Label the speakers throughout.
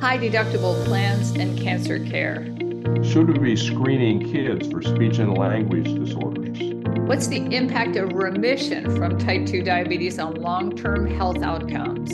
Speaker 1: high deductible plans, and cancer care.
Speaker 2: Should we be screening kids for speech and language disorders?
Speaker 1: What's the impact of remission from type 2 diabetes on long term health outcomes?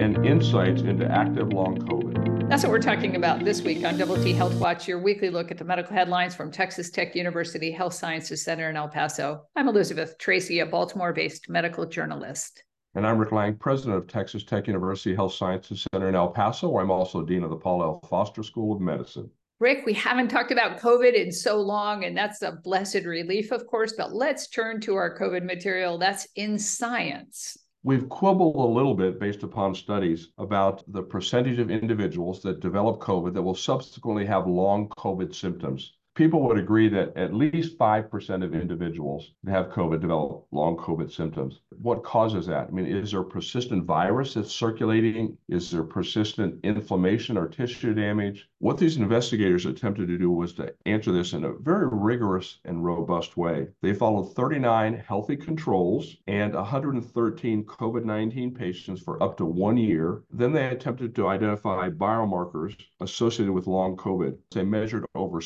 Speaker 2: And insights into active long COVID.
Speaker 1: That's what we're talking about this week on Double T Health Watch, your weekly look at the medical headlines from Texas Tech University Health Sciences Center in El Paso. I'm Elizabeth Tracy, a Baltimore based medical journalist.
Speaker 2: And I'm Rick Lang, president of Texas Tech University Health Sciences Center in El Paso, where I'm also dean of the Paul L. Foster School of Medicine.
Speaker 1: Rick, we haven't talked about COVID in so long, and that's a blessed relief, of course, but let's turn to our COVID material that's in science.
Speaker 2: We've quibbled a little bit based upon studies about the percentage of individuals that develop COVID that will subsequently have long COVID symptoms people would agree that at least 5% of individuals that have COVID develop long COVID symptoms. What causes that? I mean, is there persistent virus that's circulating? Is there persistent inflammation or tissue damage? What these investigators attempted to do was to answer this in a very rigorous and robust way. They followed 39 healthy controls and 113 COVID 19 patients for up to one year. Then they attempted to identify biomarkers associated with long COVID. They measured over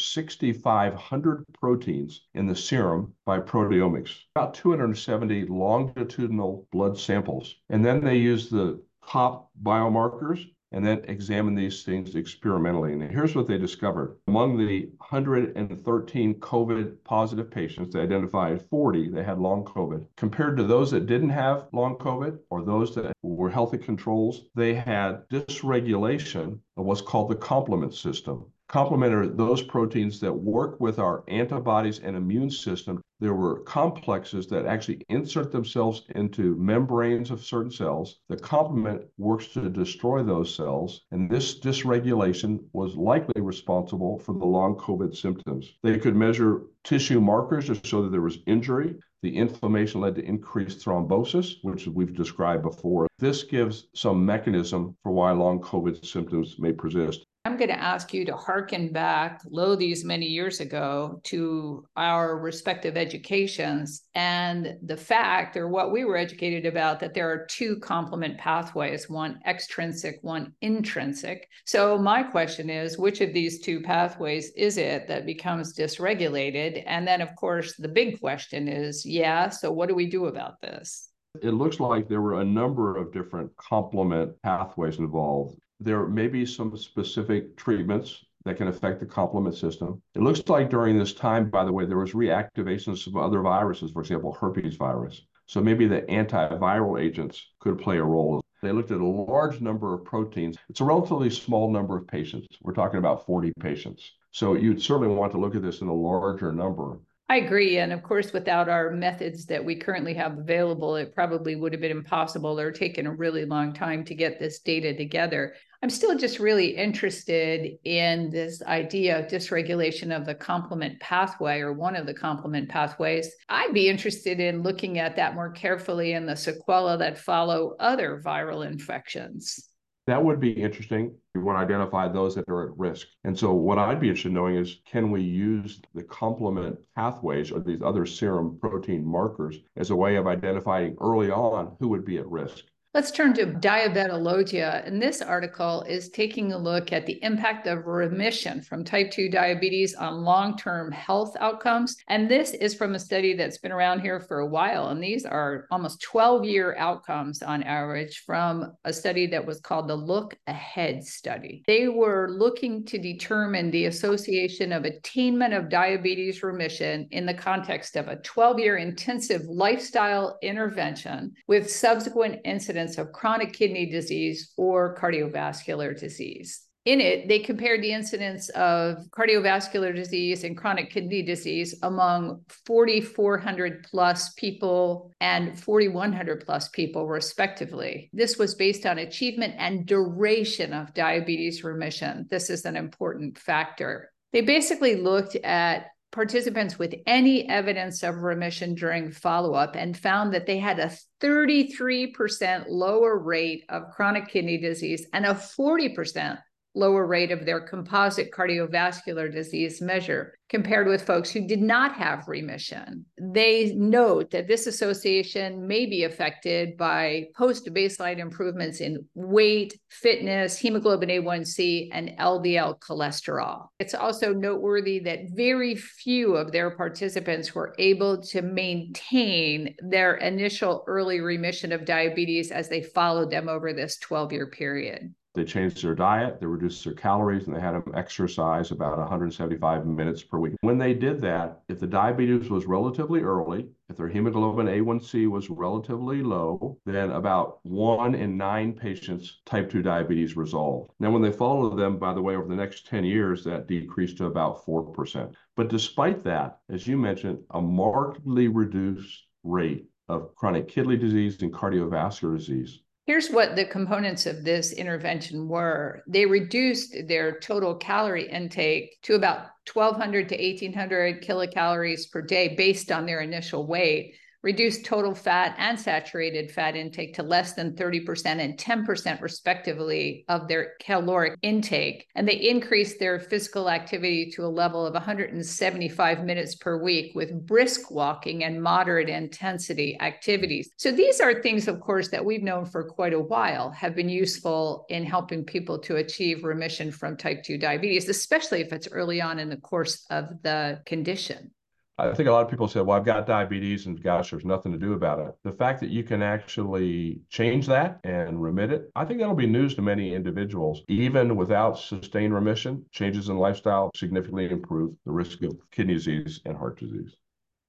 Speaker 2: 6,500 proteins in the serum by proteomics, about 270 longitudinal blood samples. And then they used the top biomarkers and then examine these things experimentally. And here's what they discovered. Among the 113 COVID positive patients, they identified 40 that had long COVID. Compared to those that didn't have long COVID or those that were healthy controls, they had dysregulation of what's called the complement system. Complement are those proteins that work with our antibodies and immune system there were complexes that actually insert themselves into membranes of certain cells. The complement works to destroy those cells, and this dysregulation was likely responsible for the long COVID symptoms. They could measure tissue markers to show that there was injury. The inflammation led to increased thrombosis, which we've described before. This gives some mechanism for why long COVID symptoms may persist.
Speaker 1: I'm going to ask you to hearken back, lo, these many years ago, to our respective educations and the fact, or what we were educated about, that there are two complement pathways one extrinsic, one intrinsic. So, my question is which of these two pathways is it that becomes dysregulated? And then, of course, the big question is yeah, so what do we do about this?
Speaker 2: It looks like there were a number of different complement pathways involved there may be some specific treatments that can affect the complement system. It looks like during this time, by the way, there was reactivation of other viruses, for example, herpes virus. So maybe the antiviral agents could play a role. They looked at a large number of proteins. It's a relatively small number of patients. We're talking about 40 patients. So you'd certainly want to look at this in a larger number.
Speaker 1: I agree. And of course, without our methods that we currently have available, it probably would have been impossible or taken a really long time to get this data together. I'm still just really interested in this idea of dysregulation of the complement pathway or one of the complement pathways. I'd be interested in looking at that more carefully in the sequela that follow other viral infections.
Speaker 2: That would be interesting. We want to identify those that are at risk. And so, what I'd be interested in knowing is can we use the complement pathways or these other serum protein markers as a way of identifying early on who would be at risk?
Speaker 1: Let's turn to diabetologia. And this article is taking a look at the impact of remission from type 2 diabetes on long term health outcomes. And this is from a study that's been around here for a while. And these are almost 12 year outcomes on average from a study that was called the Look Ahead study. They were looking to determine the association of attainment of diabetes remission in the context of a 12 year intensive lifestyle intervention with subsequent incidents of chronic kidney disease or cardiovascular disease. In it, they compared the incidence of cardiovascular disease and chronic kidney disease among 4,400 plus people and 4,100 plus people, respectively. This was based on achievement and duration of diabetes remission. This is an important factor. They basically looked at participants with any evidence of remission during follow up and found that they had a 33% lower rate of chronic kidney disease and a 40% lower rate of their composite cardiovascular disease measure compared with folks who did not have remission. They note that this association may be affected by post baseline improvements in weight, fitness, hemoglobin A1C, and LDL cholesterol. It's also noteworthy that very few of their participants were able to maintain their initial early remission of diabetes as they followed them over this 12 year period.
Speaker 2: They changed their diet, they reduced their calories, and they had them exercise about 175 minutes per week. When they did that, if the diabetes was relatively early, if their hemoglobin A1C was relatively low, then about one in nine patients type 2 diabetes resolved. Now, when they followed them, by the way, over the next 10 years, that decreased to about 4%. But despite that, as you mentioned, a markedly reduced rate of chronic kidney disease and cardiovascular disease
Speaker 1: Here's what the components of this intervention were. They reduced their total calorie intake to about 1200 to 1800 kilocalories per day based on their initial weight reduced total fat and saturated fat intake to less than 30% and 10% respectively of their caloric intake. And they increased their physical activity to a level of 175 minutes per week with brisk walking and moderate intensity activities. So these are things, of course, that we've known for quite a while have been useful in helping people to achieve remission from type 2 diabetes, especially if it's early on in the course of the condition.
Speaker 2: I think a lot of people say, well, I've got diabetes and gosh, there's nothing to do about it. The fact that you can actually change that and remit it, I think that'll be news to many individuals. Even without sustained remission, changes in lifestyle significantly improve the risk of kidney disease and heart disease.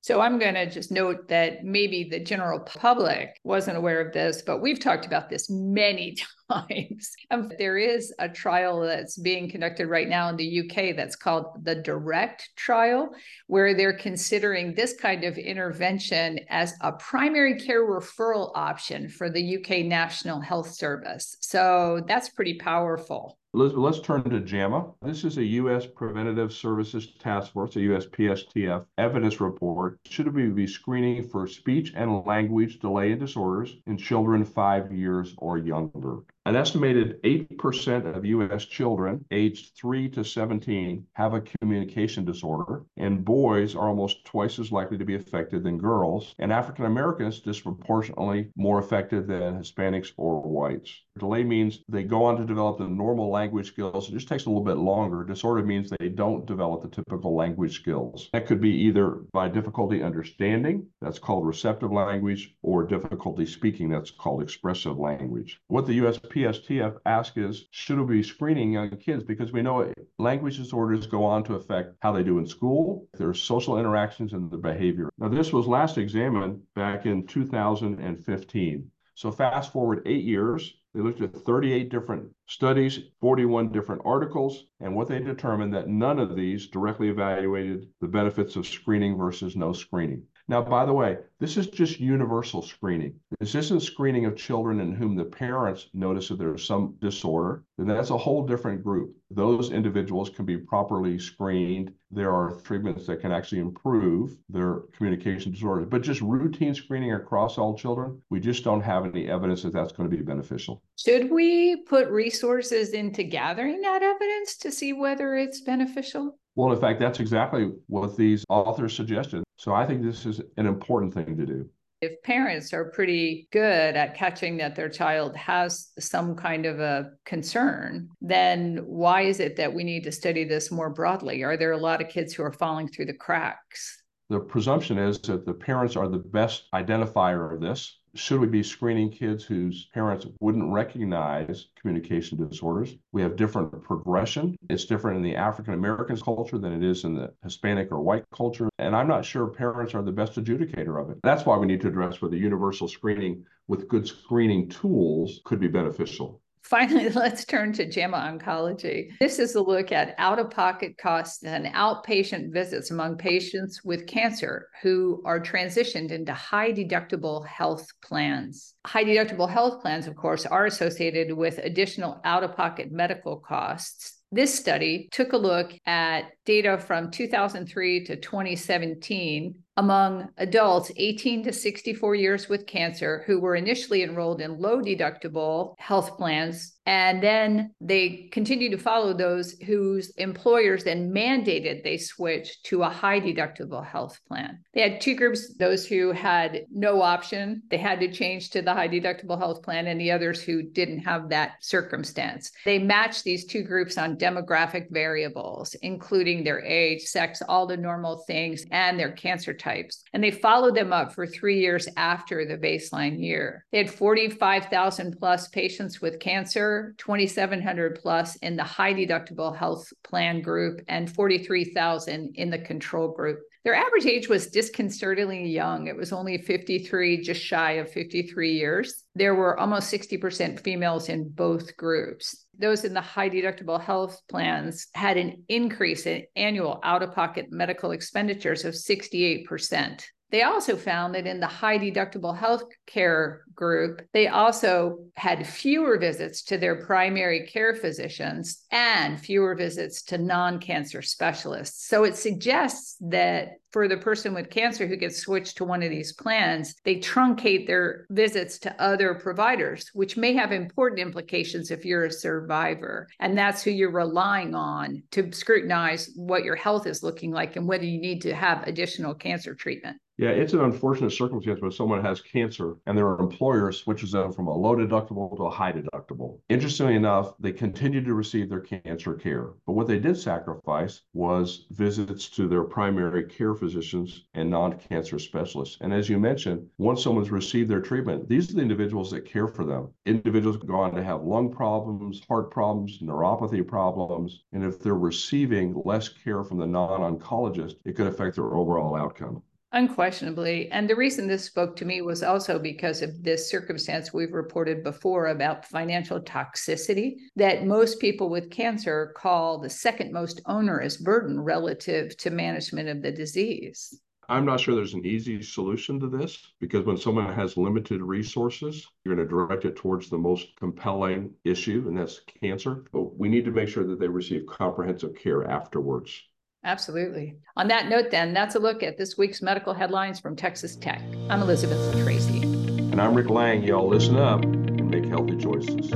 Speaker 1: So I'm going to just note that maybe the general public wasn't aware of this, but we've talked about this many times. Um, there is a trial that's being conducted right now in the UK that's called the Direct trial, where they're considering this kind of intervention as a primary care referral option for the UK National Health Service. So that's pretty powerful.
Speaker 2: Let's, turn to JAMA. This is a U.S. Preventative Services Task Force, a U.S. PSTF evidence report. Should we be screening for speech and language delay and disorders in children five years or younger? An estimated 8% of U.S. children aged 3 to 17 have a communication disorder, and boys are almost twice as likely to be affected than girls, and African Americans disproportionately more affected than Hispanics or whites. Delay means they go on to develop the normal language skills. It just takes a little bit longer. Disorder means they don't develop the typical language skills. That could be either by difficulty understanding, that's called receptive language, or difficulty speaking, that's called expressive language. What the U.S. PSTF asks is, should we be screening young kids? Because we know language disorders go on to affect how they do in school, their social interactions, and their behavior. Now, this was last examined back in 2015. So fast forward eight years, they looked at 38 different studies, 41 different articles, and what they determined that none of these directly evaluated the benefits of screening versus no screening. Now, by the way, this is just universal screening. This isn't screening of children in whom the parents notice that there's some disorder. Then that's a whole different group. Those individuals can be properly screened. There are treatments that can actually improve their communication disorders. But just routine screening across all children, we just don't have any evidence that that's going to be beneficial.
Speaker 1: Should we put resources into gathering that evidence to see whether it's beneficial?
Speaker 2: Well, in fact, that's exactly what these authors suggested. So I think this is an important thing to do.
Speaker 1: If parents are pretty good at catching that their child has some kind of a concern, then why is it that we need to study this more broadly? Are there a lot of kids who are falling through the cracks?
Speaker 2: The presumption is that the parents are the best identifier of this should we be screening kids whose parents wouldn't recognize communication disorders? We have different progression. It's different in the African American culture than it is in the Hispanic or white culture. And I'm not sure parents are the best adjudicator of it. That's why we need to address whether universal screening with good screening tools could be beneficial.
Speaker 1: Finally, let's turn to JAMA Oncology. This is a look at out of pocket costs and outpatient visits among patients with cancer who are transitioned into high deductible health plans. High deductible health plans, of course, are associated with additional out of pocket medical costs. This study took a look at data from 2003 to 2017 among adults 18 to 64 years with cancer who were initially enrolled in low deductible health plans and then they continue to follow those whose employers then mandated they switch to a high deductible health plan. They had two groups those who had no option, they had to change to the high deductible health plan, and the others who didn't have that circumstance. They matched these two groups on demographic variables, including their age, sex, all the normal things, and their cancer types. And they followed them up for three years after the baseline year. They had 45,000 plus patients with cancer 2,700 plus in the high deductible health plan group, and 43,000 in the control group. Their average age was disconcertingly young. It was only 53, just shy of 53 years. There were almost 60% females in both groups. Those in the high deductible health plans had an increase in annual out of pocket medical expenditures of 68%. They also found that in the high deductible health care group, they also had fewer visits to their primary care physicians and fewer visits to non cancer specialists. So it suggests that for the person with cancer who gets switched to one of these plans, they truncate their visits to other providers, which may have important implications if you're a survivor. And that's who you're relying on to scrutinize what your health is looking like and whether you need to have additional cancer treatment.
Speaker 2: Yeah, it's an unfortunate circumstance when someone has cancer and their employer switches them from a low deductible to a high deductible. Interestingly enough, they continue to receive their cancer care. But what they did sacrifice was visits to their primary care physicians and non cancer specialists. And as you mentioned, once someone's received their treatment, these are the individuals that care for them. Individuals go on to have lung problems, heart problems, neuropathy problems. And if they're receiving less care from the non oncologist, it could affect their overall outcome.
Speaker 1: Unquestionably. And the reason this spoke to me was also because of this circumstance we've reported before about financial toxicity that most people with cancer call the second most onerous burden relative to management of the disease.
Speaker 2: I'm not sure there's an easy solution to this because when someone has limited resources, you're going to direct it towards the most compelling issue, and that's cancer. But we need to make sure that they receive comprehensive care afterwards.
Speaker 1: Absolutely. On that note, then, that's a look at this week's medical headlines from Texas Tech. I'm Elizabeth Tracy.
Speaker 2: And I'm Rick Lang. Y'all listen up and make healthy choices.